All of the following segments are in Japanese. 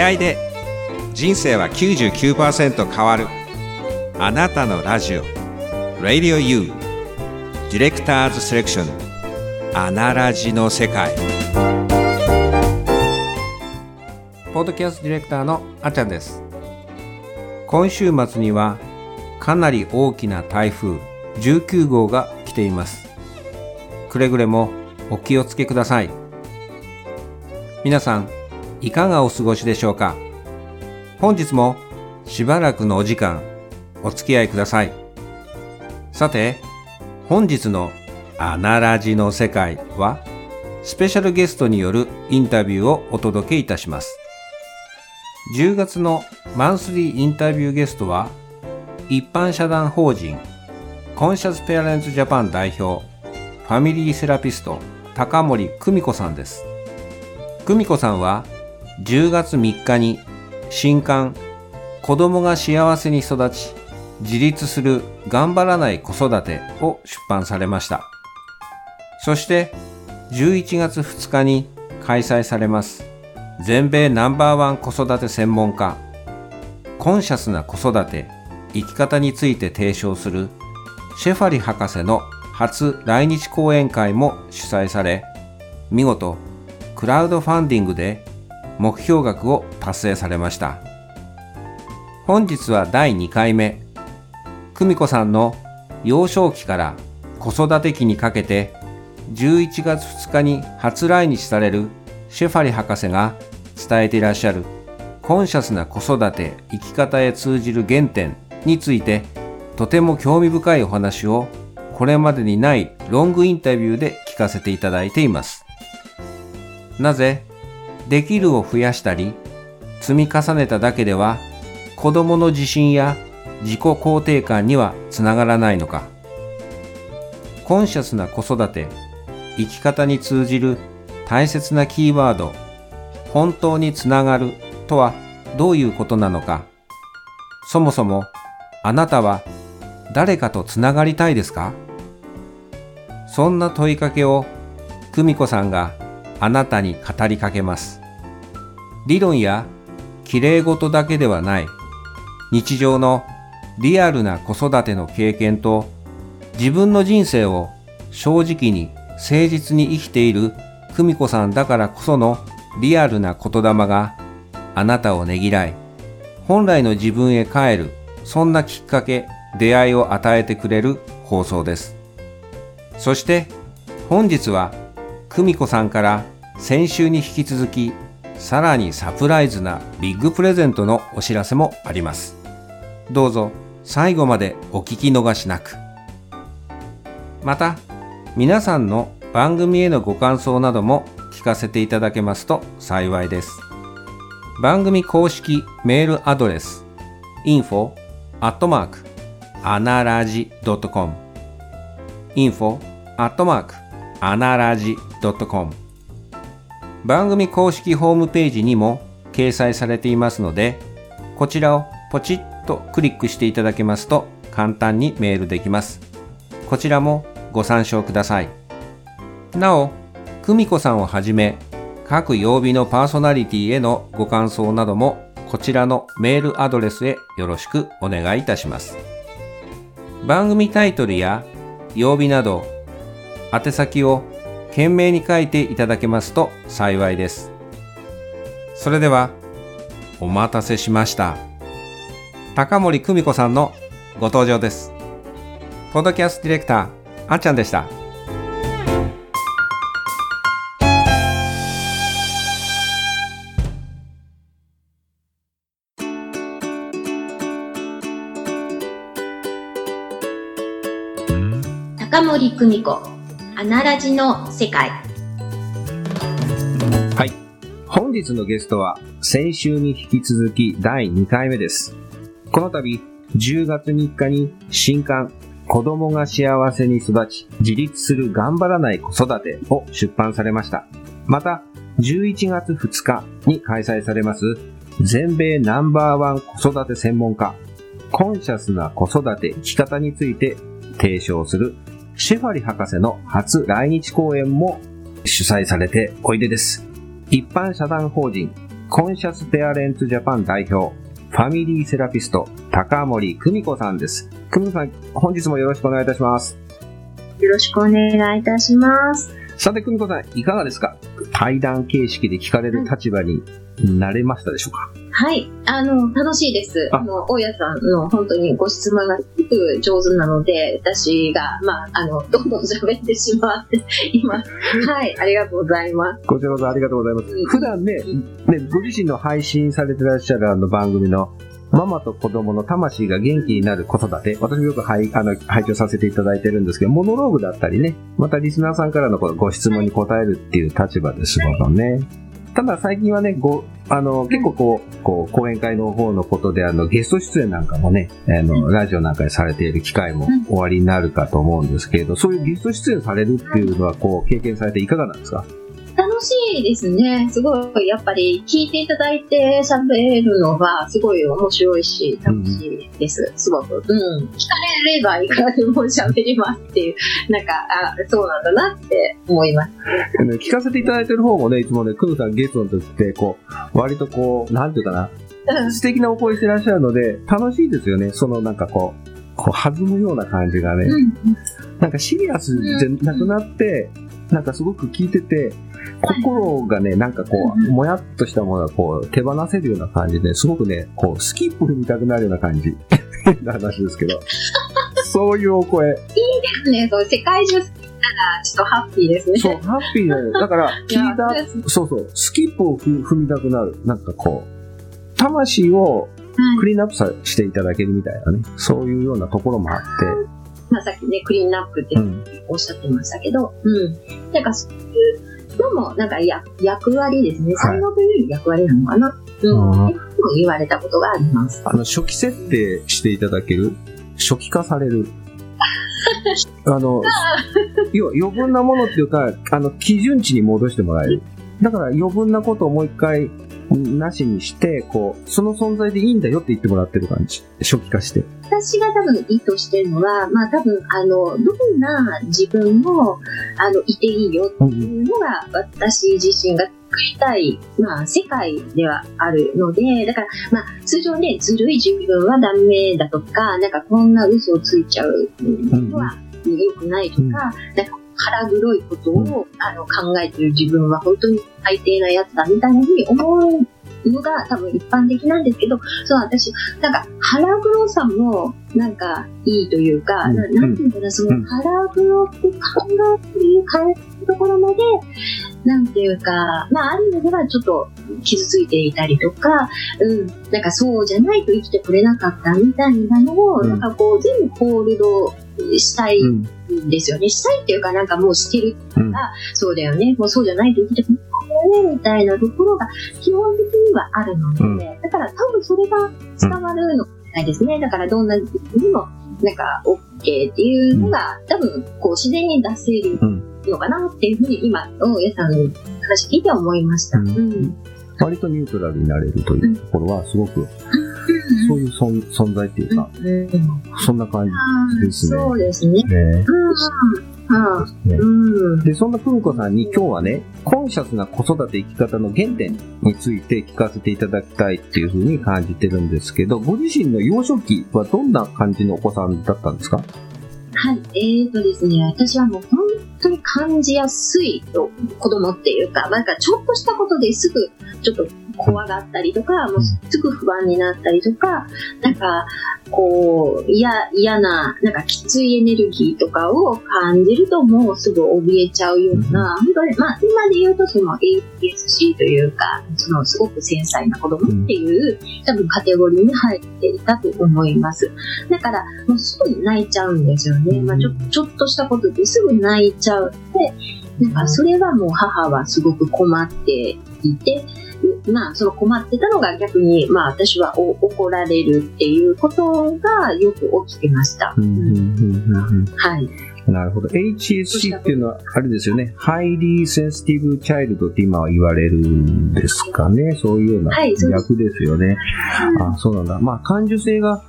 出会いで人生は99%変わる。あなたのラジオ。Radio U ディレクターズセレクション。アナラジの世界。ポッドキャストディレクターのあちゃんです。今週末にはかなり大きな台風19号が来ています。くれぐれもお気をつけください。皆さんいかがお過ごしでしょうか？本日もしばらくのお時間お付き合いください。さて本日のアナラジの世界はスペシャルゲストによるインタビューをお届けいたします。10月のマンスリーインタビューゲストは一般社団法人コンシャスペアレンツジャパン代表ファミリーセラピスト高森久美子さんです。久美子さんは10月3日に新刊子供が幸せに育ち自立する頑張らない子育てを出版されました。そして11月2日に開催されます全米ナンバーワン子育て専門家コンシャスな子育て生き方について提唱するシェファリ博士の初来日講演会も主催され見事クラウドファンディングで目標額を達成されました本日は第2回目久美子さんの幼少期から子育て期にかけて11月2日に初来日されるシェファリ博士が伝えていらっしゃるコンシャスな子育て生き方へ通じる原点についてとても興味深いお話をこれまでにないロングインタビューで聞かせていただいています。なぜ、できるを増やしたり、積み重ねただけでは子供の自信や自己肯定感にはつながらないのか。コンシャスな子育て、生き方に通じる大切なキーワード、本当につながるとはどういうことなのか。そもそもあなたは誰かとつながりたいですか？そんな問いかけを久美子さんがあなたに語りかけます。理論や綺麗事だけではない。日常のリアルな子育ての経験と自分の人生を正直に誠実に生きている久美子さんだからこそのリアルな言霊があなたをねぎらい本来の自分へ帰るそんなきっかけ出会いを与えてくれる放送です。そして本日は久美子さんから先週に引き続きさらにサプライズなビッグプレゼントのお知らせもあります。どうぞ最後までお聞き逃しなく。また皆さんの番組へのご感想なども聞かせていただけますと幸いです。番組公式メールアドレス info アットマークアナラジ .com info アットマークアナラジ .com 番組公式ホームページにも掲載されていますのでこちらをポチッとクリックしていただけますと簡単にメールできますこちらもご参照くださいなお久美子さんをはじめ各曜日のパーソナリティへのご感想などもこちらのメールアドレスへよろしくお願いいたします。番組タイトルや曜日など宛先を懸命に書いていただけますと幸いです。それではお待たせしました。高森久美子さんのご登場です。ポッドキャストディレクター、あっちゃんでした。高森久美子アナラジの世界。はい。本日のゲストは先週に引き続き第2回目です。この度10月3日に新刊子供が幸せに育ち自立する頑張らない子育てを出版されました。また11月2日に開催されます全米ナンバーワン子育て専門家コンシャスな子育て生き方について提唱するシェファリ博士の初来日公演も主催されておいでです。一般社団法人コンシャスペアレンツジャパン代表、ファミリーセラピスト、高森久美子さんです。久美子さん、本日もよろしくお願いいたします。よろしくお願いいたします。さて、久美子さん、いかがですか？対談形式で聞かれる立場になれましたでしょうか、はい。あの、楽しいです。ああの、大家さんの本当にご質問がすごく上手なので、私が、まあ、あの、どんどん喋ってしまっています。はい。ありがとうございます。こちらこそありがとうございます。普段ね、ね、ご自身の配信されてらっしゃるあの番組の、ママと子供の魂が元気になる子育て。私もよく拝あの拝聴させていただいてるんですけど、モノローグだったりね、またリスナーさんからのご質問に答えるっていう立場ですものね。ただ最近はね、ご、あの、結構こう、こう、講演会の方のことで、あの、ゲスト出演なんかもね、あの、ラジオなんかでされている機会も終わりになるかと思うんですけれど、そういうゲスト出演されるっていうのは、こう、経験されていかがなんですか？楽しいですね。すごい、やっぱり聞いていただいて喋るのはすごい面白いし、楽しいです。すごく。うん。聞かれればいくらでも喋りますっていう、なんか、あ、そうなんだなって思います。聞かせていただいてる方もね、いつもね、くぬさんゲストの時って、こう、割とこう、なんていうかな、うん素敵なお声してらっしゃるので、楽しいですよね。そのなんかこう、こう弾むような感じがね、うん。なんかシリアスじゃなくなって、なんかすごく聞いてて、心がね、なんかこう、うんもやっとしたものがこう、手放せるような感じで、すごくね、こう、スキップ踏みたくなるような感じ。変な話ですけど。そういうお声。ね、そう、世界中好きなら、ちょっとハッピーですね。そう、ハッピーなのだから、聞いたそうですそうスキップをふ踏みたくなる。なんかこう、魂をクリーンアップさしていただけるみたいなね、そういうようなところもあって、まあ、さっきね、クリーンナップってうん、おっしゃってましたけど、うん。なんかそういうのも、なんかや役割ですね。はい才能というより役割なのかな。うん言われたことがあります。あの、初期設定していただける？初期化される？あの、要は余分なものっていうか、あの、基準値に戻してもらえる。だから余分なことをもう一回なしにして、こう、その存在でいいんだよって言ってもらってる感じ。初期化して。私が多分意図してるのは、まあ多分、あの、どんな自分も、あの、いていいよっていうのが、私自身が作りたい、まあ、世界ではあるので、だから、まあ、通常ね、ずるい自分はダメだとか、なんかこんな嘘をついちゃうのは良くないとか、うんなんか腹黒いことを、あの考えてる自分は本当に最低なやつだみたいに思うのが多分一般的なんですけど、そう私、なんか腹黒さもなんかいいというか、うんななんていうかな、そうんの腹黒く考えていう感じのところまで、なんていうか、まあある意味ではちょっと傷ついていたりとか、うん、なんかそうじゃないと生きてくれなかったみたいなのを、うんなんかこう全部ホールドしたいうん。んですよね。したいっていうかなんかもうしてるうん。そうだよね。もうそうじゃないと生きてくれないみたいなところが基本的にはあるので、うんだから多分それが伝わるのかもしれないですね。だからどんな時にもなんか OK っていうのが多分こう自然に出せるうんのかなっていうふうに今、大家さんの話聞いて思いました。ううんん。うん割とニュートラルになれるというところは、すごく、そういう存存在っていうか、うんそんな感じですねそうですね。ね。うん。ねうん。うん。で、そんな久美子さんに今日はね、コンシャスな子育て生き方の原点について聞かせていただきたいっていうふうに感じてるんですけど、ご自身の幼少期はどんな感じのお子さんだったんですか？はい。えーとですね、私はもう本当に感じやすいと子供っていうか、なんかちょっとしたことですぐちょっと怖がったりとか、もうすぐ不安になったりとか、なんかこう、嫌、嫌な、なんかきついエネルギーとかを感じるともうすぐ怯えちゃうような、本当に、まあ今で言うとその APS-C というか、そのすごく繊細な子供っていう、多分カテゴリーに入っていたと思います。だから、もうすぐ泣いちゃうんですよね。まあ、ちょちょっとしたことですぐ泣いちゃう。で、なんかそれはもう母はすごく困っていて、まあ、その困ってたのが逆に、まあ私はお怒られるっていうことがよく起きてました。はい。うんなるほど。HSC っていうのは、あれですよね。Highly Sensitive Child って今は言われるんですかね。そういうような逆ですよね。あ、そうなんだ。まあ、感受性が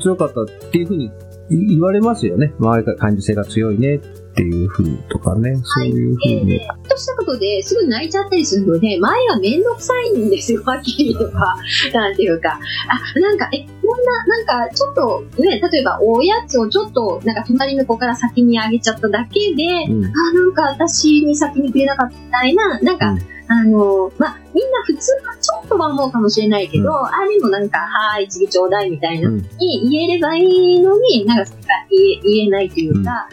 強かったっていうふうに言われますよね。周りから感受性が強いねっていうふうとかね。そういうふうに。ちょっとしたことですぐ泣いちゃったりするので、前がめんどくさいんですよ、はっきりとか。なんていうか。あ、なんか、え、こんな、なんか、ちょっと、ね、例えば、おやつをちょっと、なんか、隣の子から先にあげちゃっただけで、うんあ、なんか、私に先にくれなかったみたいな、なんか、うんあの、まあ、みんな普通はっとは思うかもしれないけど、うん。あれもなんか、はーい、次ちょうだいみたいな、うん。に言えればいいのに、なんか、それが言え言えないというか、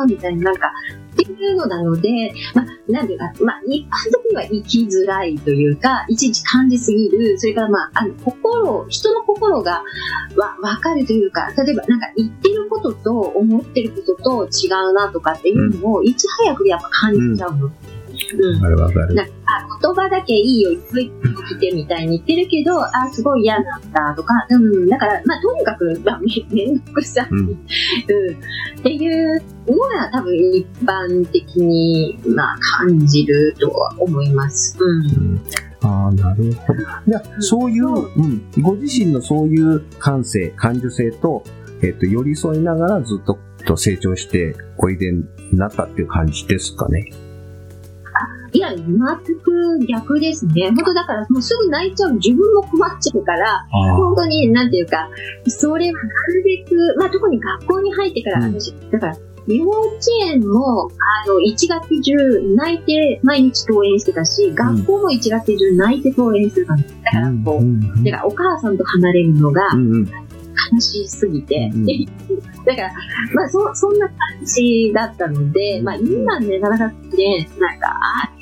あー、みたいな、なんか、っていうのなので、まあ、なんていうか、まあ、一般的には生きづらいというか、いちいち感じすぎる、それからまあ、あの、心、人の心がわ、わかるというか、例えばなんか言ってることと思ってることと違うなとかっていうのを、いち早くやっぱ感じちゃうの。うん。わかる。わかる。言葉だけいいよ、言っときてみたいに言ってるけど、あ、すごい嫌なんだとか、うん、だから、まあ、とにかく、まあ、めめんどくさい、うんうん、っていうのが多分一般的に、まあ、感じるとは思います。うん。うんああ、なるほど。じゃあ、そういう、うん、ご自身のそういう感性、感受性と、えっ、と、寄り添いながらずっとと成長しておいでになったっていう感じですかね。いや、全く逆ですね。本当だから、もうすぐ泣いちゃう。自分も困っちゃうから、あ本当に、なんていうか、それはなるべく、まあ、特に学校に入ってから、うん。私、だから、幼稚園も、あの、1学期中泣いて毎日登園してたし、学校も1学期中泣いて登園してたんです。だから、こう、んだからお母さんと離れるのが悲しすぎて、うん。だから、まあそ、そんな感じだったので、まあ今ね、なかなかね、なんか、ああ、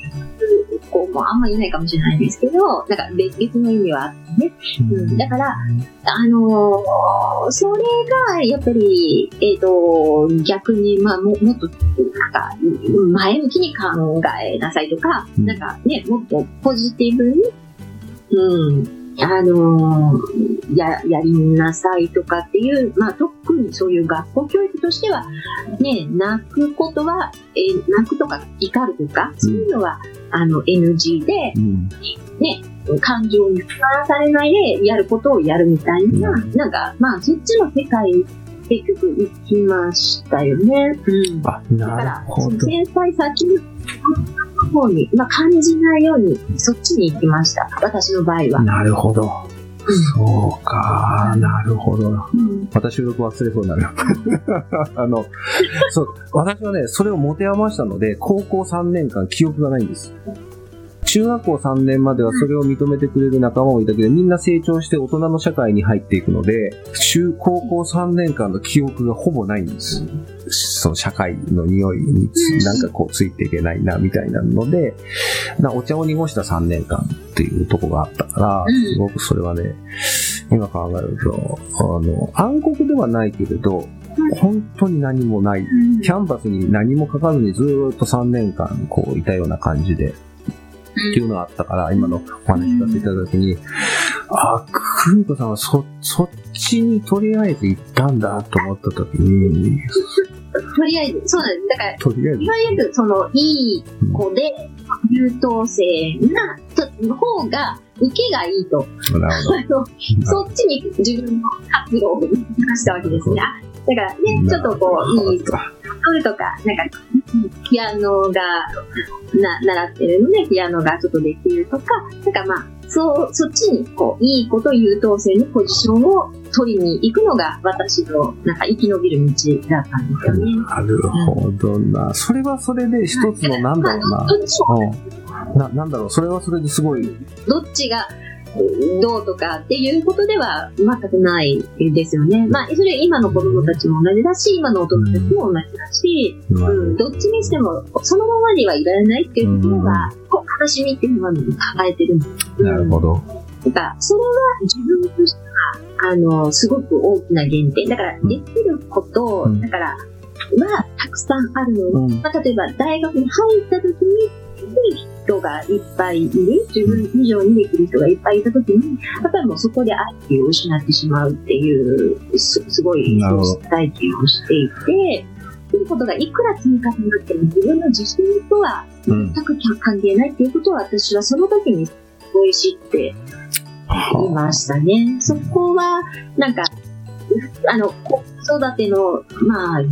こうもうあんまりいないかもしれないですけど、なんか別別の意味はあってね。うんだから、あのーそれが、やっぱり、えっ、と、逆に、まあも、もっと、なんか、前向きに考えなさいとか、うんなんかね、もっとポジティブに、うん、あのーや、やりなさいとかっていう、まあ特にそういう学校教育としては、ね、泣くことは、えー泣くとか怒るとか、そういうのは、あの、NG で、うん感情に使わされないでやることをやるみたいな、うんなんか、まあ、そっちの世界に結局行きましたよね。うん。だあ、かならる、ほど。その繊細さ、気の方に、まあ、感じないように、そっちに行きました。私の場合は。なるほど。そうか、なるほど。うん。また収録忘れそうになる。あの、そう、私はね、それを持て余したので、高校3年間記憶がないんです。中学校3年まではそれを認めてくれる仲間もいたけど、みんな成長して大人の社会に入っていくので、中高校3年間の記憶がほぼないんです。その社会の匂いにつなんかこうついていけないな、みたいなので、なお茶を濁した3年間っていうとこがあったからうん、すごくそれはね、今考えると、あの、暗黒ではないけれど、本当に何もない。キャンバスに何も書かずにずーっと3年間こういたような感じで、っていうのがあったから、今のお話聞かせていただいたときに、あ、クミコさんはそ、そっちにとりあえず行ったんだと思ったときに、とりあえず、そうなんです。だから、とりあえずい、わゆる、その、いい子で、優等生な、と方が、受けがいいと。なるほあのそっちに自分の活路を出したわけですね。あだからね、ど。ちょっとこう、いいなるとか、なんか、ピアノが、な、習ってるので、ピアノがちょっとできるとか、なんかまあ、そう、そっちに、こう、いいこと優等生のポジションを取りに行くのが、私の、なんか、生き延びる道だったんですよね。なるほどな。それはそれで一つのなんだろうな。な、なんだろう、それはそれですごい、どっちがどうとかっていうことでは全くないですよね。まあ、それ今の子供たちも同じだし、今の大人たちも同じだし、うん、どっちにしてもそのままにはいられないっていうところが、こう悲しみっていうのは抱えてるんです。なるほど。だから、それは自分としては、あの、すごく大きな原点。だから、できること、うんだから、はたくさんあるのうん。まあ、例えば大学に入った時にできる人がいっぱいいる自分以上にできる人がいっぱいいた時にやっぱりもうそこで愛を失ってしまうっていうすすごい体験をしていてということがいくら積み重なっても自分の自信とはうん。全く関係ないっていうことを私はその時にすごい知っていましたね。そこはなんかあの、子育ての、まあ、原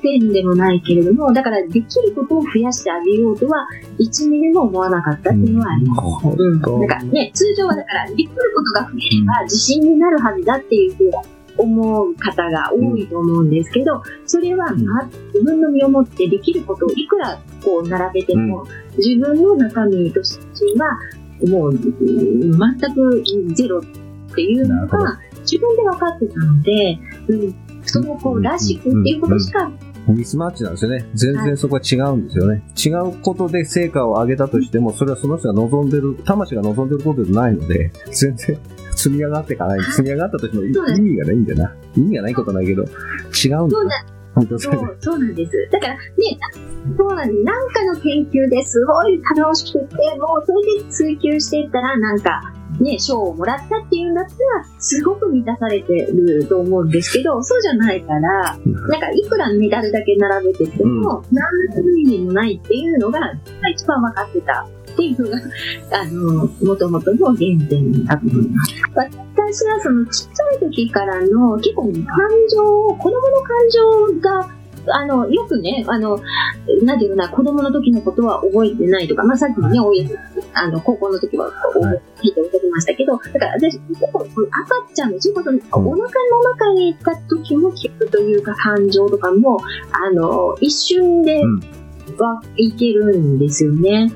点でもないけれども、だからできることを増やしてあげようとは、1ミリも思わなかったっていうのはあります。うん。なんかね、通常はだから、できることが増えれば自信になるはずだっていうふうに思う方が多いと思うんですけど、それは、まあ、自分の身をもってできることをいくらこう並べても、自分の中身としては、もう、うん全くゼロっていうのが、自分で分かってたので、うん、その子らしくっていうことしか、ミスマッチなんですよね。全然そこは違うんですよね。違うことで成果を上げたとしても、それはその人が望んでる、魂が望んでることではないので、全然積み上がっていかない。積み上がったとしても意味がないんだよな。意味がないことはないけど、違うんですよそう。そう、そうなんです。だからね、そうなんです。なんかの研究ですごい楽しくて、もうそれで追求していったら、なんか、ね、賞をもらったっていうんだったら、すごく満たされてると思うんですけど、そうじゃないから、なんかいくらメダルだけ並べてても、何の意味もないっていうのが、一番分かってたっていうのが、あの、もともとの原点だと思います。私はそのちっちゃい時からの結構感情を、子供の感情が、あの、よくね、あの、なんていうかな、子供の時のことは覚えてないとか、まあさっきもね、あの、高校の時は、はい。聞いておっしゃってましたけど、だから私、結構赤ちゃんの、そういうこと、お腹の中にいた時も聞くというか、感情とかも、あの、一瞬でうん。はいけるんですよね。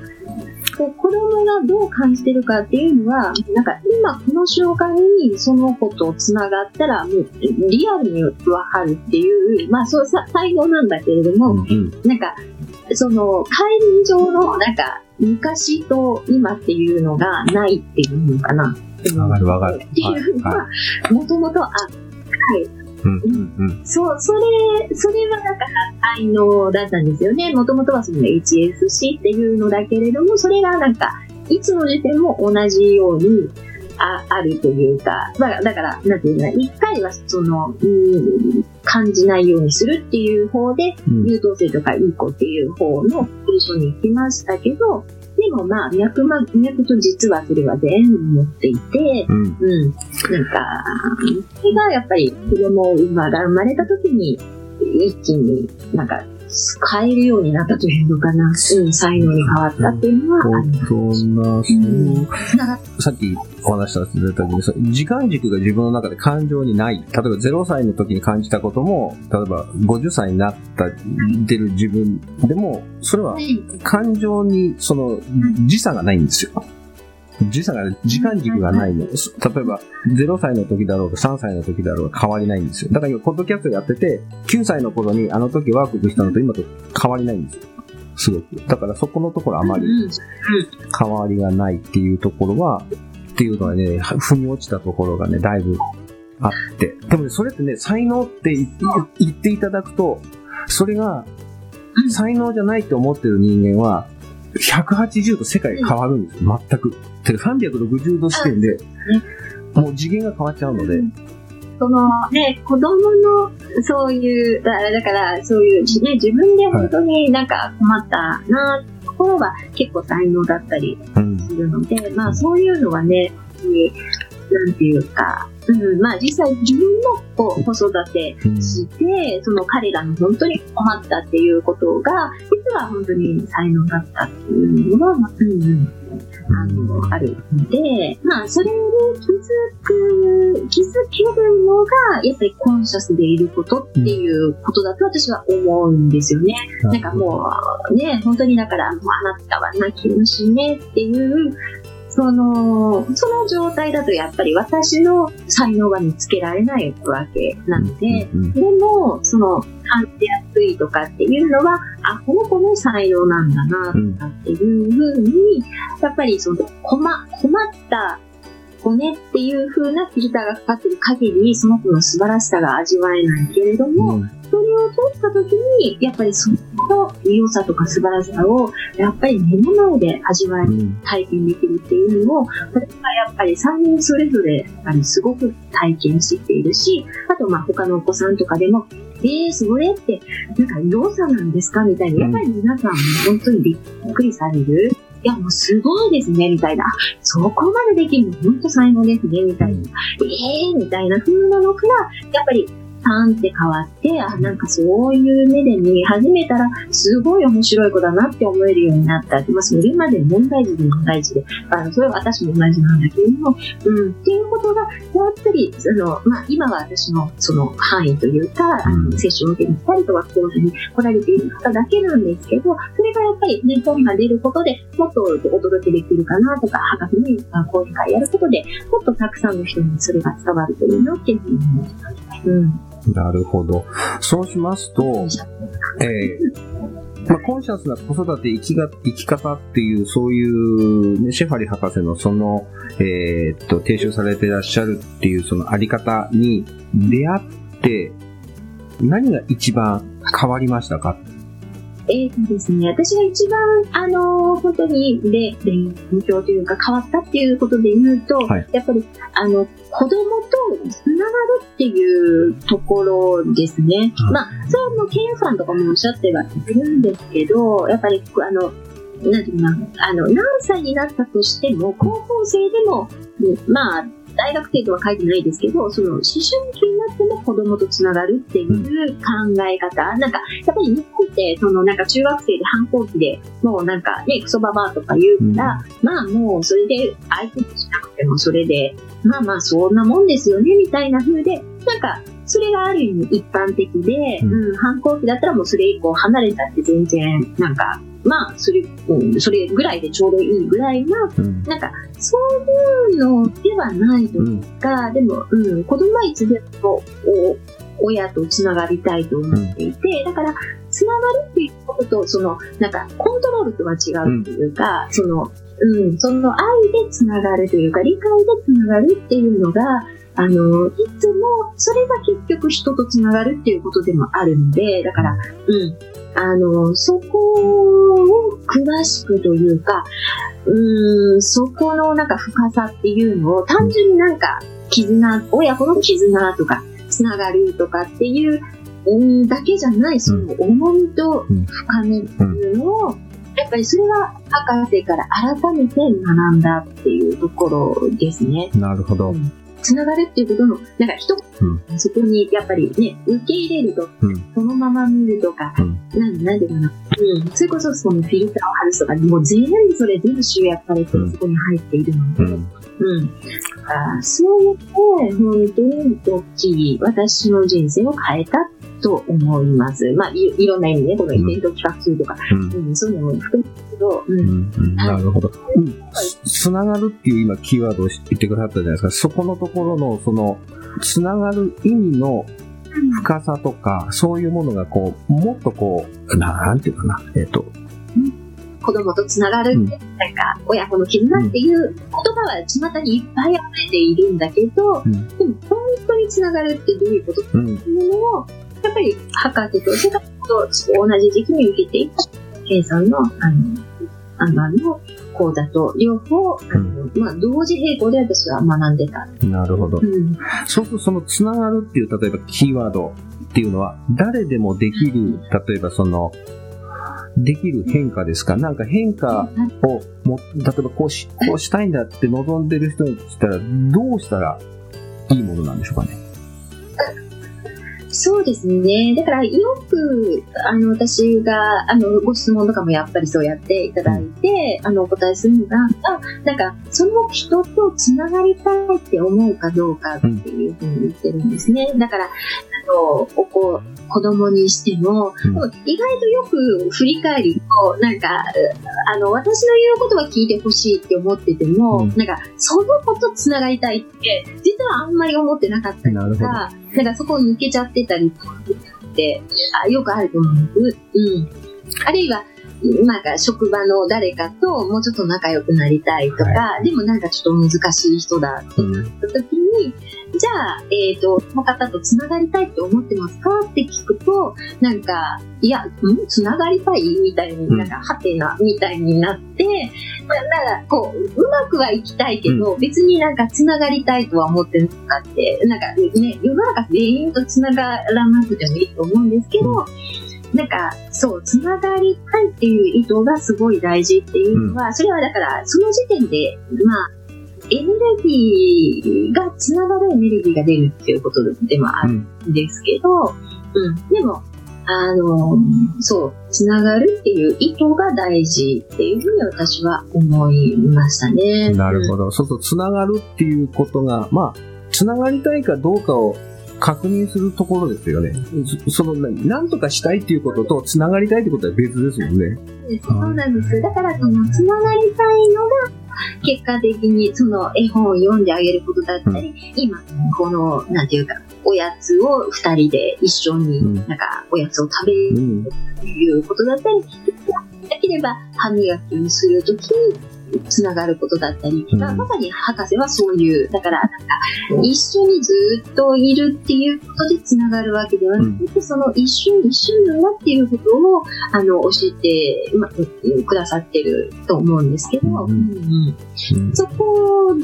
で子供がどう感じてるかっていうのは、なんか今この瞬間にその子と繋がったら、もうリアルにわかるっていう、まあそうさ才能なんだけれども、うんなんか、その、会議上の、なんか、昔と今っていうのがないっていうのかな。わかるわかる。っていうのは、もともと、あ、はい。うんうんうん。そう、それ、それはだから才能だったんですよね。もともとはその HSC っていうのだけれども、それがなんか、いつの時点も同じようにああるというか、まあ、だから、なんていうのかな、一回はその、うん、感じないようにするっていう方で、うん。優等生とかいい子っていう方のポジションに行きましたけど、でもまあ、脈ま、脈と実はそれは全部持っていて、うんうん。なんか、それがやっぱり子供が生まれた時に、一気になんか、変えるようになったというのかな。うん、才能に変わったっていうのはあります。そんさっきお話しさせていただいたように、時間軸が自分の中で感情にない。例えば0歳の時に感じたことも、例えば50歳になった、てる自分でも、それは感情に、その、時差がないんですよ。時差が、時間軸がないの。そ例えば、0歳の時だろうが3歳の時だろうが変わりないんですよ。だから今、ポッドキャストやってて、9歳の頃にあの時ワークしたのと今と変わりないんですよ。すごく。だからそこのところあまりうん変わりがないっていうところは、っていうのはね、腑に落ちたところがね、だいぶあって。でもね、それってね、才能って言言っていただくと、それがうん才能じゃないと思ってる人間は、180度世界が変わるんですよ、全く。てか360度視点で、もう次元が変わっちゃうので、そのね、子供のそういう、だだからそういう、ね、自分で本当になんか困ったな、ところは結構才能だったりうん。するので、まあそういうのはね、なんていうか、うん、まあ実際自分もこう子育てして、その彼らの本当に困ったっていうことが、実は本当に才能だったっていうのは、まあうんうん、あの、あるので、まあそれに気づく、気づけるのが、やっぱりコンシャスでいることっていうことだと私は思うんですよね。なんかもう、ね、本当にだから、もうあなたは泣き虫ねっていう、その、その状態だとやっぱり私の才能が見つけられないわけなので、うんうんでも、その、感じやすいとかっていうのは、あ、この子の才能なんだな、とかっていうふうに、やっぱりその、困、困った子ねっていう風なフィルターがかかってる限り、その子の素晴らしさが味わえないけれども、うんそれを取った時に、やっぱりその良さとか素晴らしさを、やっぱり目の前で味わえる、うん体験できるっていうのを、私はやっぱり3人それぞれ、やっぱりすごく体験してきているし、あとまあ他のお子さんとかでも、えー、それって、なんか良さなんですかみたいに、やっぱり皆さんも本当にびっくりされる。いや、もうすごいですね、みたいな。そこまでできるの、ほんと最後ですね、みたいな。ええー、みたいな風なのから、やっぱり、パンって変わって、あ、なんかそういう目で見始めたら、すごい面白い子だなって思えるようになった。まあ、それまで問題児で問題児で、あの、それは私も同じなんだけれども、うん、っていうことが、やっぱり、その、まあ、今は私のその範囲というか、あうんの、接種を受けに来たりとか、講座に来られている方だけなんですけど、それがやっぱりね、本が出ることでもっとお届けできるかなとか、博士にあ講演会やることで、もっとたくさんの人にそれが伝わるといいなっていうふうに思ってます。うん。なるほど。そうしますと、えーまあ、コンシャスな子育て生きが生き方っていう、そういう、ね、シェファリ博士のその、えーっと、提唱されていらっしゃるっていうそのあり方に出会って、何が一番変わりましたかえーとですね、私が一番、あのー本当にで勉強というか変わったっていうことで言うと、はいやっぱり、あの、子供とつながるっていうところですね。うんまあ、それはもう、ケンさんとかもおっしゃってはいるんですけど、やっぱり、あの、なんていうかな、あの、何歳になったとしても、高校生でも、うんまあ、大学生とは書いてないですけど、その思春期になっても子供とつながるっていう考え方、なんか、やっぱり日本って、そのなんか中学生で反抗期で、もうなんかね、クソババアとか言うから、まあもうそれで相手にしなくてもそれで、まあまあそんなもんですよね、みたいな風で、なんか、それがある意味一般的で、ううんん、反抗期だったらもうそれ以降離れたって全然、なんか、まあ、それ、うん、それぐらいでちょうどいいぐらいな、うん。なんか、そういうのではないとうん。か、でも、うん、子供はいつでもお親とつながりたいと思っていて、だから、つながるっていうことと、その、なんか、コントロールとは違うっていうか、その、うん、その愛でつながるというか、理解でつながるっていうのが、あの、いつも、それが結局人とつながるっていうことでもあるので、だから、うん、あの、そこを詳しくというか、うーん、そこのなんか深さっていうのを単純になんか絆、親子の絆とか、つながるとかっていう、うん、だけじゃない、その重みとうん深みっていうのを、やっぱりそれは博士から改めて学んだっていうところですね。なるほど。つながるっていうことの、なんか一言、そこにやっぱりね、受け入れると、うん。そのまま見るとか、うん。なんなんていうかな、うん、それこそそのフィルターを外すとか、もう全部それ全部集約されて、うん。そこに入っているので、うん。うん。そうやって、本当に大きい私の人生を変えたと思います。まあ、いいろんな意味ね、このイベント企画するとか、うん。うん、そういうのも含めるけど、うん。なるほど。うんつつながるっていう今キーワードを言ってくださったじゃないですか。そこのところの、その、つながる意味の深さとか、そういうものがこう、もっとこう、ななんていうかな、えっ、と、子供とつながるって、うんなんか、親子の絆っていう言葉は巷にいっぱい溢れているんだけど、うんでも本当につながるってどういうことうん、っていうのを、やっぱり博士と、それから同じ時期に受けていた、計算の、あの、アンバーの講座と両方、あのまあ、同時並行で私は学んでた。なるほどう。ん。そうするとそのつながるっていう、例えばキーワードっていうのは、誰でもできる、例えばその、できる変化ですか？なんか変化をも、例えばこうし、こうしたいんだって望んでる人にしたら、どうしたらいいものなんでしょうかね？そうですね。だからよく、あの、私が、あの、ご質問とかもやっぱりそうやっていただいて、あの、お答えするのが、あ、なんか、その人とつながりたいって思うかどうかっていうふうに言ってるんですね。だから、あの、お子、子供にしても、うん意外とよく振り返ると、なんか、あの、私の言うことは聞いてほしいって思ってても、うんなんか、その子とつながりたいって、実はあんまり思ってなかったり。とか、なんかそこを抜けちゃってたりとかって、あよくあると思うんです。うん。あるいは、なんか職場の誰かともうちょっと仲良くなりたいとか、はでもなんかちょっと難しい人だってうんなった時に、じゃあ、えっ、と、その方と繋がりたいって思ってますか？って聞くと、なんか、いや、ん？繋がりたい？みたいに、うん。なんか、はてな、みたいになって、まあなんか、こう、うまくはいきたいけど、別になんか繋がりたいとは思ってなかって、なんかね、世の中全員と繋がらなくてもいいと思うんですけど、なんか、そう、つながりたいっていう意図がすごい大事っていうのは、それはだから、その時点で、まあ、エネルギーがつながるエネルギーが出るっていうことでもあるんですけど、うん、でも、あの、そう、つながるっていう意図が大事っていうふうに私は思いましたね。なるほど。そうそう、つながるっていうことが、まあ、つながりたいかどうかを確認するところですよね。その、なんとかしたいっていうことと、つながりたいってことは別ですもんね。そうなんです。だから、その、つながりたいのが、結果的にその絵本を読んであげることだったり、うん、今、この、なんていうか、おやつを二人で一緒に、なんか、おやつを食べるということだったり、できれば歯磨きをするときに、つながることだったり、うん、まあ、まさに博士はそういう、だからなんか、一緒にずっといるっていうことでつながるわけではなくて、うん、その一瞬一瞬なんだっていうことを、あの、教えて、まあ、くださってると思うんですけど、うん、そこ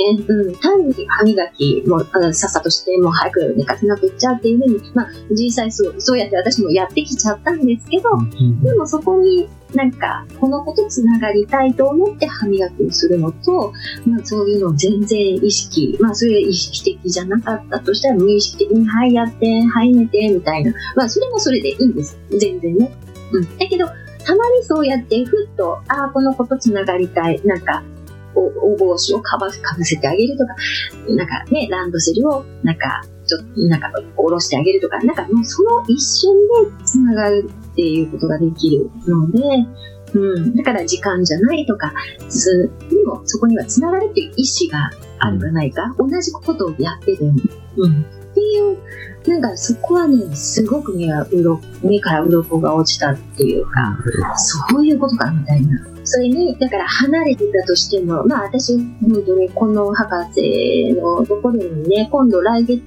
ね、うん、単に歯磨きもさっさとしてもう早く寝かせなくっちゃっていうふうに、まあ、実際そうそうやって私もやってきちゃったんですけど、でもそこになんか、この子とつながりたいと思って歯磨きをするのと、まあ、そういうのを全然意識、まあ、それが意識的じゃなかったとしたら、無意識的に、はい、やって、はい、寝て、みたいな。まあ、それもそれでいいんです。全然ね。うん。だけど、たまにそうやって、ふっと、ああ、この子とつながりたい。なんか、お帽子をかぶせてあげるとか、なんかね、ランドセルを、なんか、ちょっと、なんか、下ろしてあげるとか、なんかもうその一瞬でつながるっていうことができるので、うん、だから時間じゃないとか、でもそこにはつながるっていう意思があるかないか、同じことをやってても、うん、っていう、なんかそこはね、すごく目がうろ目から鱗が落ちたっていうか、そういうことかみたいな。それに、だから離れてたとしても、まあ私、本当にこの博士のところにね、今度来月、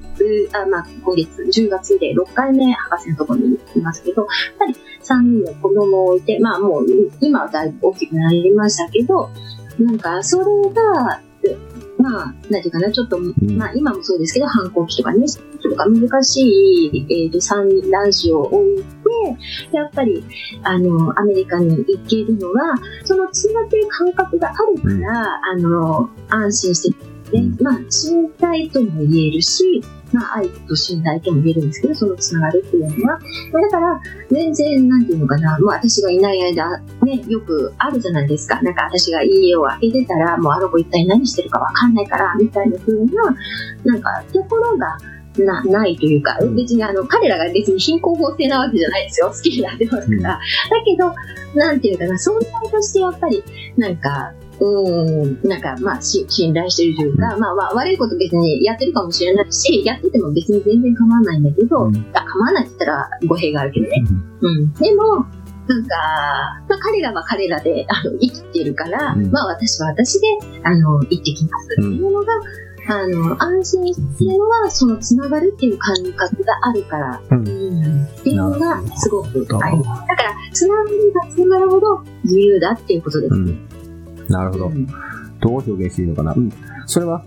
あまあ今月、10月で6回目博士のところにいますけど、やっぱり3人の子供を置いて、まあもう今はだいぶ大きくなりましたけど、なんかそれが、まあ、なんていうかな、ちょっと、まあ今もそうですけど、反抗期とかね、とか難しい、えー、と三男子を置いて、やっぱり、あの、アメリカに行けるのは、そのつながってる感覚があるから、あの、安心して、ね、まあ、信頼とも言えるし、まあ、愛と信頼とも言えるんですけど、そのつながるっていうのは。だから、全然、なんていうのかな、もう私がいない間、ね、よくあるじゃないですか。なんか私が家を開けてたら、もうあの子一体何してるかわかんないから、みたいな風な、なんか、ところが、なないというか、別にあの彼らが別に貧困法制なわけじゃないですよ。好きになってますから。だけど、なんていうかな、存在としてやっぱり、なんか、うん、なんか、まあ、し、信頼してるというか、まあ、まあ、悪いこと別にやってるかもしれないし、やってても別に全然構わないんだけど、うん、あ構わないって言ったら語弊があるけどね。うん。でも、なんか、まあ、彼らは彼らで、あの、生きてるから、うん、まあ、私は私で、あの、行ってきますっていうのが、あの、安心してるのは、そのつながるっていう感覚があるから、うん、っていうのがすごくあります。だから、つながりがつながるほど自由だっていうことですね。なるほど。どう表現していいのかな？うん。それは、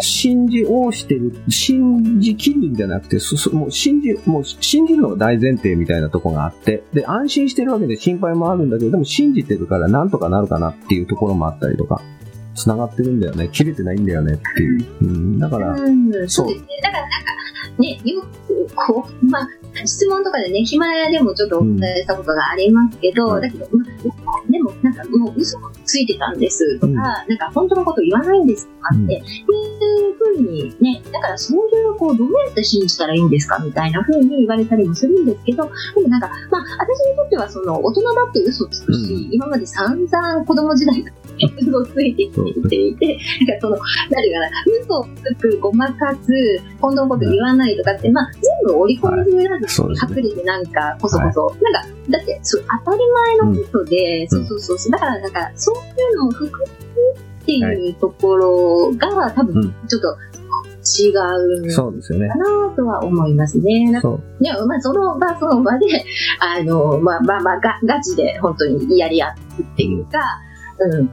信じをしてる、信じきるんじゃなくて、そもう信じ、もう信じるのが大前提みたいなとこがあって、で、安心してるわけで心配もあるんだけど、でも信じてるからなんとかなるかなっていうところもあったりとか、繋がってるんだよね、切れてないんだよね。っていう。うん、だから、うん、そう。ですね。だからなんか、ね、よく、こう、まあ、質問とかでね、ヒマラヤでもちょっとお伝えしたことがありますけど、うん、だけど、まあ、でもなんかもう嘘ついてたんですとか、うん、なんか本当のこと言わないんですとかって、いうふうにね、だからそういうこう、どうやって信じたらいいんですかみたいなふうに言われたりもするんですけど、でもなんか、まあ、私にとってはその、大人だって嘘つくし、うん、今まで散々子供時代嘘ついてきていて、なんかその、誰かな、嘘をつく、ごまかす、本当のこと言わないとかって、まあ、全部織り込み済みなんですよ、隠れてなんか、こそこそ。なんか、だってそう、当たり前のことで、そうそうそう、だからなんか、そういうのを含めっていうところが、多分、ちょっと、違うそうですよね。かなとは思いますね。そう。いや、まあ、その場その場で、あの、まあまあまあ、がガチで本当にやり合ってっていうか、うん、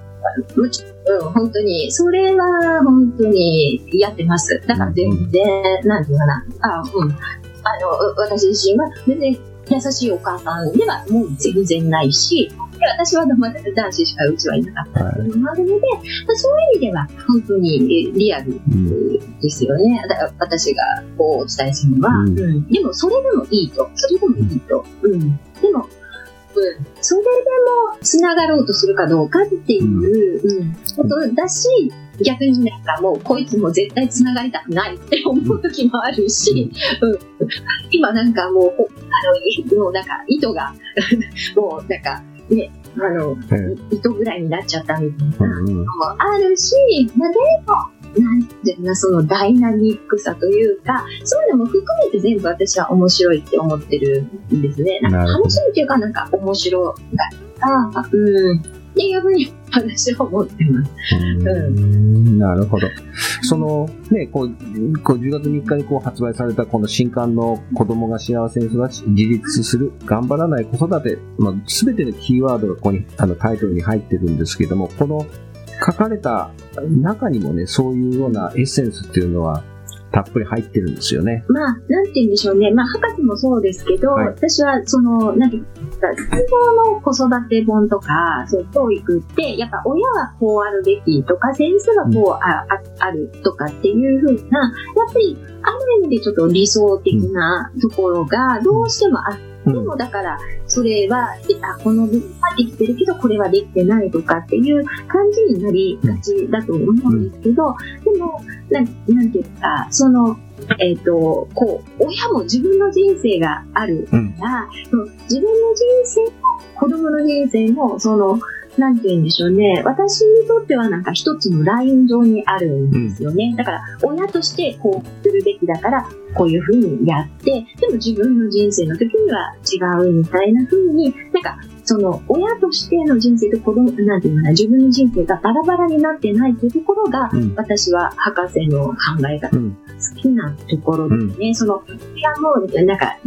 うん、本当に、それは本当にやってます。だから全然、なんていうかな、あ、うん。あの、私自身は全然、優しいお母さんではもう全然ないし、で私は男子しかうちはいなかったっていうのもあるので、まあそういう意味では本当にえリアルうんですよね。だから私がこうお伝えするのは、うんうんでもそれでもいいと。それでもいいと。うん。でも、うん、それでもつながろうとするかどうかっていう、うんことだし、逆になんかもうこいつも絶対つながりたくないって思う時もあるし、うん、今なんかもう、ほあの、もうなんか糸が、もうなんかね、あの、え糸ぐらいになっちゃったみたいな。うんうん。もあるし、まあ、でも、なんていうな、そのダイナミックさというか、そういうのも含めて全部私は面白いって思ってるんですね。なんか楽しみっていうか、なんか面白かった。うん。っていうふうに私は思ってます。うんなるほど。その、ね、こう、こう10月3日にこう発売されたこの新刊の子供が幸せに育ち、自立する、頑張らない子育て、まあ、すべてのキーワードがここに、あの、タイトルに入ってるんですけども、この書かれた中にもね、そういうようなエッセンスっていうのは、たっぷり入ってるんですよね。まあ、なんて言うんでしょうね。まあ、博士もそうですけど、はい私は、その、なんていうか、通常の子育て本とか、そういう教育って、やっぱ親はこうあるべきとか、先生はこうあ,、ああるとかっていうふうな、やっぱり、ある意味でちょっと理想的なところがどうしてもあって、うんでもだから、それは、あ、この部分はできてるけど、これはできてないとかっていう感じになりがちだと思うんですけど、でも、なんなんていうか、その、えっ、と、こう、親も自分の人生があるから、その自分の人生も、子供の人生も、その、なんて言うんでしょうね。私にとってはなんか一つのライン上にあるんですよね。だから、親としてこうするべきだから、こういうふうにやって、でも自分の人生の時には違うみたいなふうに、なんか、その親としての人生と子供、なんていうのかな、自分の人生がバラバラになってないというところが、うん私は博士の考え方うん。好きなところですね。その、いやもう、なんか、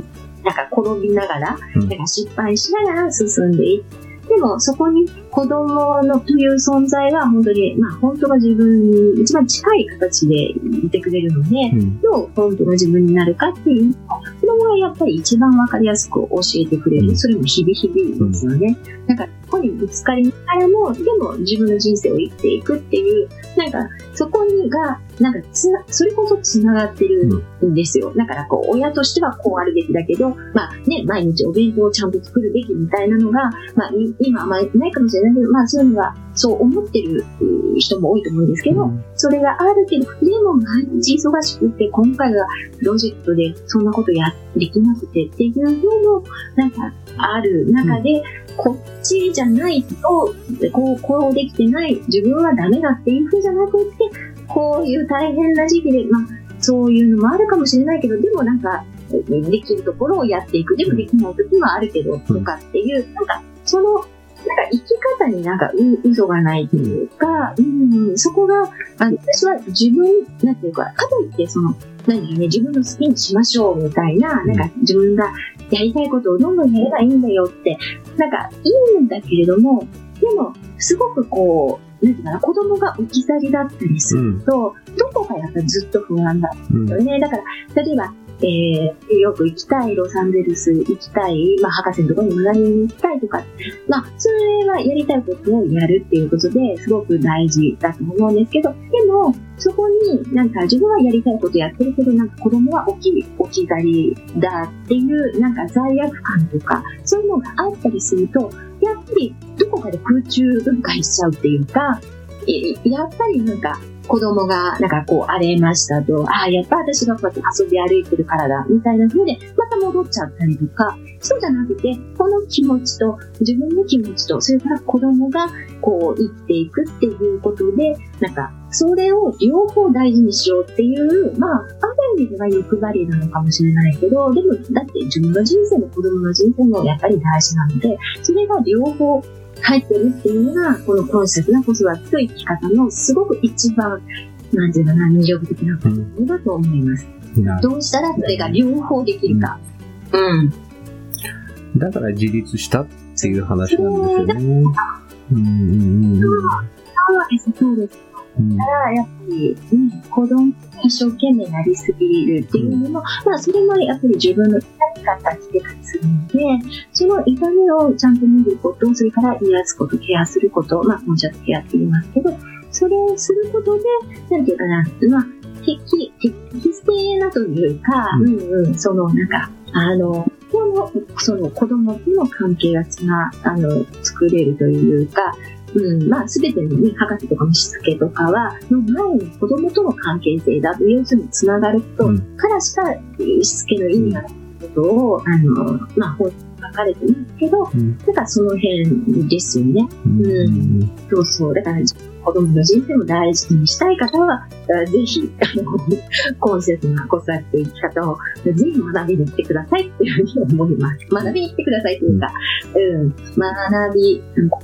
なんか転びながら、うんなんか失敗しながら進んでいって、でもそこに子供のという存在は本当に、まあ本当が自分に一番近い形でいてくれるので、うん。どう本当の自分になるかっていうのを、子供がやっぱり一番わかりやすく教えてくれる。うんそれも日々日々ですよね。だから、ここにぶつかりながらも、でも自分の人生を生きていくっていう、なんか、そこにが、なんかつな、それこそつながってるんですよ。だから、こう、親としてはこうあるべきだけど、まあね、毎日お弁当をちゃんと作るべきみたいなのが、まあ、い今はまあないかもしれないけど、まあ、そういうのは、そう思ってるう人も多いと思うんですけど、それがあるけど、でも毎日忙しくって、今回はプロジェクトでそんなことや、できなくてっていうのも、なんかある中で、こっちじゃないと、こう、こうできてない、自分はダメだっていうふうじゃなくって、こういう大変な時期で、まあ、そういうのもあるかもしれないけど、でもなんか、できるところをやっていく。でもできない時もあるけど、とかっていう、なんか、その、なんか生き方になんかう嘘がないというか、うん、そこが、あの私は自分、なんていうか、かといって、その、何かね、自分の好きにしましょうみたいな、なんか自分がやりたいことをどんどんやればいいんだよって、なんかいいんだけれども、でも、すごくこう、なんていうかな、子供が置き去りだったりすると、どこかやっぱずっと不安だうん。よね。だから、例えば、えー、よく行きたい、ロサンゼルス行きたい、まあ、博士のところに学びに行きたいとか、まあ、それはやりたいことをやるっていうことですごく大事だと思うんですけど、でも、そこになんか自分はやりたいことやってるけど、なんか子供は置き、置き去りだっていう、なんか罪悪感とか、そういうのがあったりすると、やっぱりどこかで空中分解しちゃうっていうか、やっぱりなんか、子供がなんかこう荒れましたと、ああ、やっぱ私がこうやって遊び歩いてるからだ、みたいな風で、また戻っちゃったりとか、そうじゃなくて、この気持ちと、自分の気持ちと、それから子供がこう生きていくっていうことで、なんか、それを両方大事にしようっていう、まあ、ある意味では欲張りなのかもしれないけど、でも、だって自分の人生も子供の人生もやっぱり大事なので、それが両方入ってるっていうのが、このコンセプトな子育てと生き方のすごく一番、なんていうのかな、魅力的なことだと思います。なるどうしたらそれが両方できるか。うん。だから自立したっていう話なんですよね。うんうんうんそうです、そうです。うんだから、やっぱり、ね、子供が一生懸命なりすぎるっていうのも、まあ、それもやっぱり自分のったりしてたりするので、その痛みをちゃんと見ること、それから癒すこと、ケアすること、まあ、本社とケアって言いますけど、それをすることで、なんていうかな、まあ、適、適正なというか、うん、うん。うんその、なんか、あの、この、その子供との関係がつな、あの、作れるというか、うん、まあ、すべてのね、博士とかもしつけとかは、の前に子供との関係性だと、要するにつながることからしか、しつけの意味がことを、あの、まあ、本書かれてますけど、うん、だからその辺ですよね。うん、うん、そうそう。だから、子供の人生も大事にしたい方は、ぜひ、あの、今節の子育て生き方を、ぜひ学びに来てくださいっていうふうに思います。学びに来てくださいというか、うん、学び、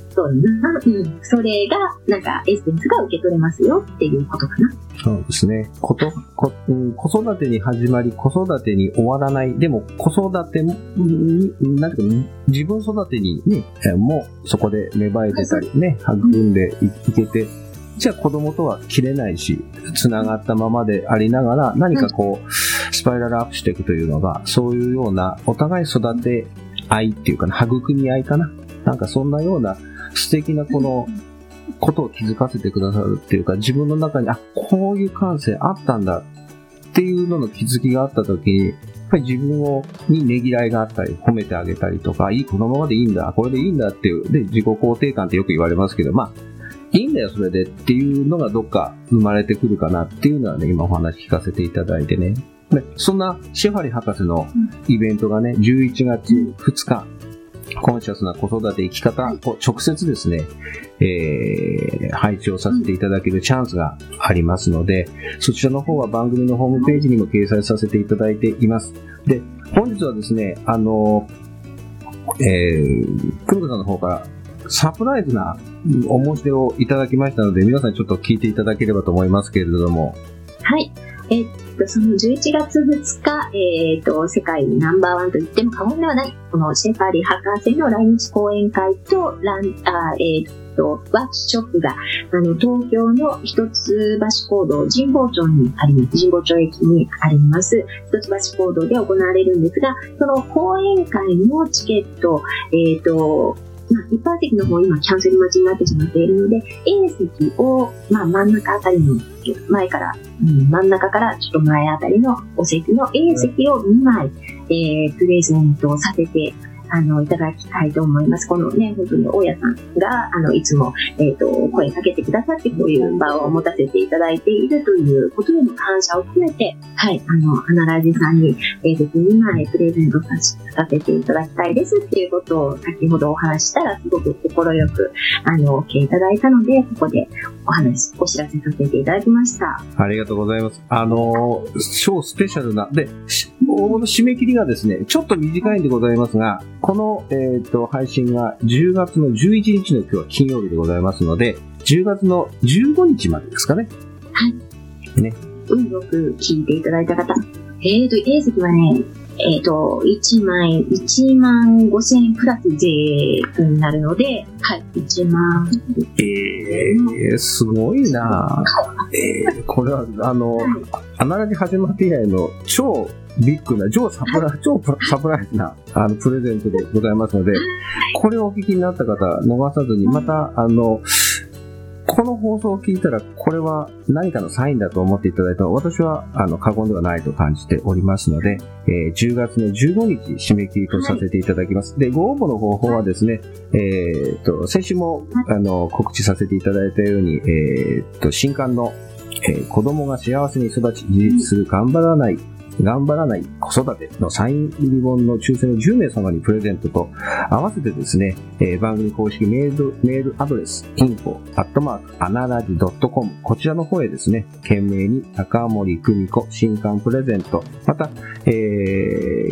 そうな、うん、それが、なんか、エッセンスが受け取れますよっていうことかな。そうですね。こと、こ、子育てに始まり、子育てに終わらない。でも、子育ても、なんていうか、自分育てにね、もうそこで芽生えてたりね、育んでいけて、じゃあ子供とは切れないし、繋がったままでありながら、何かこう、スパイラルアップしていくというのが、そういうような、お互い育て愛っていうかな、育み合いかな。なんかそんなような素敵なこの、ことを気づかせてくださるっていうか、自分の中に、あ、こういう感性あったんだっていうのの気づきがあった時に、やっぱり自分をにねぎらいがあったり、褒めてあげたりとか、いい、このままでいいんだ、これでいいんだっていう、で、自己肯定感ってよく言われますけど、まあ、いいんだよ、それでっていうのがどっか生まれてくるかなっていうのはね、今お話聞かせていただいてね。でそんなシェファリ博士のイベントがね、11月2日、コンシャスな子育て生き方を直接ですね、えー、配置をさせていただけるチャンスがありますので、そちらの方は番組のホームページにも掲載させていただいています。で、本日はですね、あの、えー、久美子さんの方からサプライズなお申し出をいただきましたので、皆さんちょっと聞いていただければと思いますけれども。はい。えっと、その11月2日、えー、っと、世界ナンバーワンと言っても過言ではない、このシェファリー博士の来日講演会と、ランあえー、っと、ワークショップが、あの、東京の一橋行動、神保町にあります。神保町駅にあります。一橋行動で行われるんですが、その講演会のチケット、えー、っと、まあ、一般席の方今キャンセル待ちになってしまっているので、A 席を、まあ、真ん中あたりの、前から、うん、真ん中からちょっと前あたりのお席の A 席を2枚、えー、プレゼントさせてあの、いただきたいと思います。このね、本当に大家さんが、あの、いつも、えっ、ー、と、声かけてくださって、こういう場を持たせていただいているということへの感謝を含めて、はい、あの、アナラジさんに、えー、別に2枚プレゼントささせていただきたいですっていうことを先ほどお話したら、すごく心よく、あの、OK いただいたので、ここでお話、お知らせさせていただきました。ありがとうございます。あの、超スペシャルな、で、応募の締め切りがですね、ちょっと短いんでございますが、この、えっ、ー、と、配信が10月の11日の今日は金曜日でございますので、10月の15日までですかね。はい。ね。うん、よく聞いていただいた方。えっ、ー、と、A 席はね、えっ、ー、と、1枚、1万5千円プラス税になるので、はい、1万。ええー、すごいなえー、これは、あの、はい、アナラジ始まって以来の超ビッグな、超サプラサプライズな、あの、プレゼントでございますので、これをお聞きになった方、逃さずに、また、あの、この放送を聞いたら、これは何かのサインだと思っていただいた私は、あの、過言ではないと感じておりますので、えー、10月の15日締め切りとさせていただきます。で、ご応募の方法はですね、えー、っと、先週も、あの、告知させていただいたように、えー、っと、新刊の、えー、子供が幸せに育ち、自立する頑張らない頑張らない子育てのサイン入り本の抽選の10名様にプレゼントと、合わせてですね、えー、番組公式メールメールアドレス、info, アットマーク、アナラジ .com、こちらの方へですね、懸命に高森久美子新刊プレゼント、また、え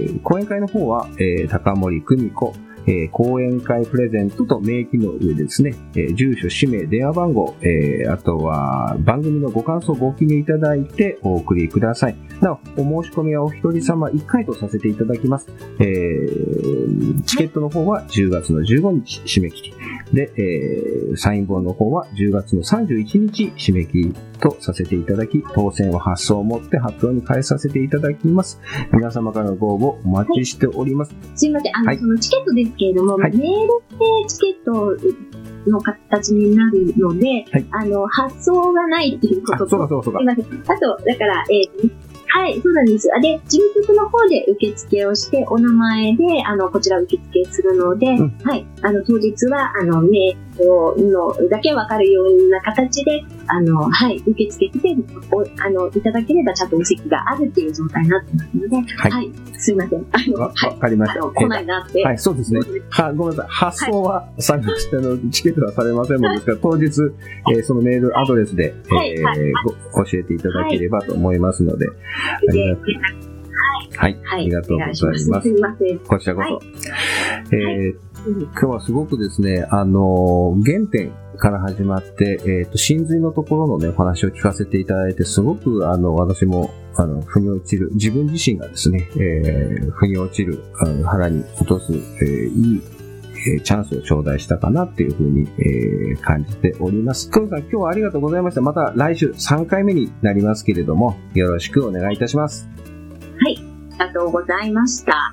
ー、講演会の方は、えー、高森久美子え、講演会プレゼントと名義の上ですね、え、住所、氏名、電話番号、え、あとは番組のご感想を、ご記入いただいてお送りください。なお、お申し込みはお一人様1回とさせていただきます。えー、チケットの方は10月の15日締め切り。で、えー、サイン本の方は10月の31日締め切りとさせていただき、当選を発送をもって発表に返させていただきます。皆様からのご応募お待ちしております。すいません、あの、はいそのチケットですけれども、はいメールでチケットの形になるので、はいあの、発送がないっていうこあ、とと、そうかそうかそうかすい。ません。あと、だから、えーはい、そうなんです。あで、事務局の方で受付をして、お名前で、あの、こちら受付するので、うんはい、あの、当日は、あの、メールのだけわかるような形で、あの、はい、受付して、おあの、いただければ、ちゃんとお席があるっていう状態になってますので、はいはい、すいません。あの、わはい、かりました。あの、来ないなって。はい、そうですね。は、ごめんなさい。発送はされまして、あの、チケットはされませんものですから、当日、えーそのメールアドレスで、はいえーご教えていただければと思いますので、ありがとうはい、はありがとうございますすみません。こちらこそ。はいえー今日はすごくですね、あの原点から始まって、えっ、と、真髄のところのね、お話を聞かせていただいて、すごく、あの、私も、あの、腑に落ちる、自分自身がですね、えー腑に落ちる、あの腹に落とす、えーいい、えーチャンスを頂戴したかなっていうふうに、えー感じております。久野さん、今日はありがとうございました。また来週3回目になりますけれども、よろしくお願いいたします。はいありがとうございました。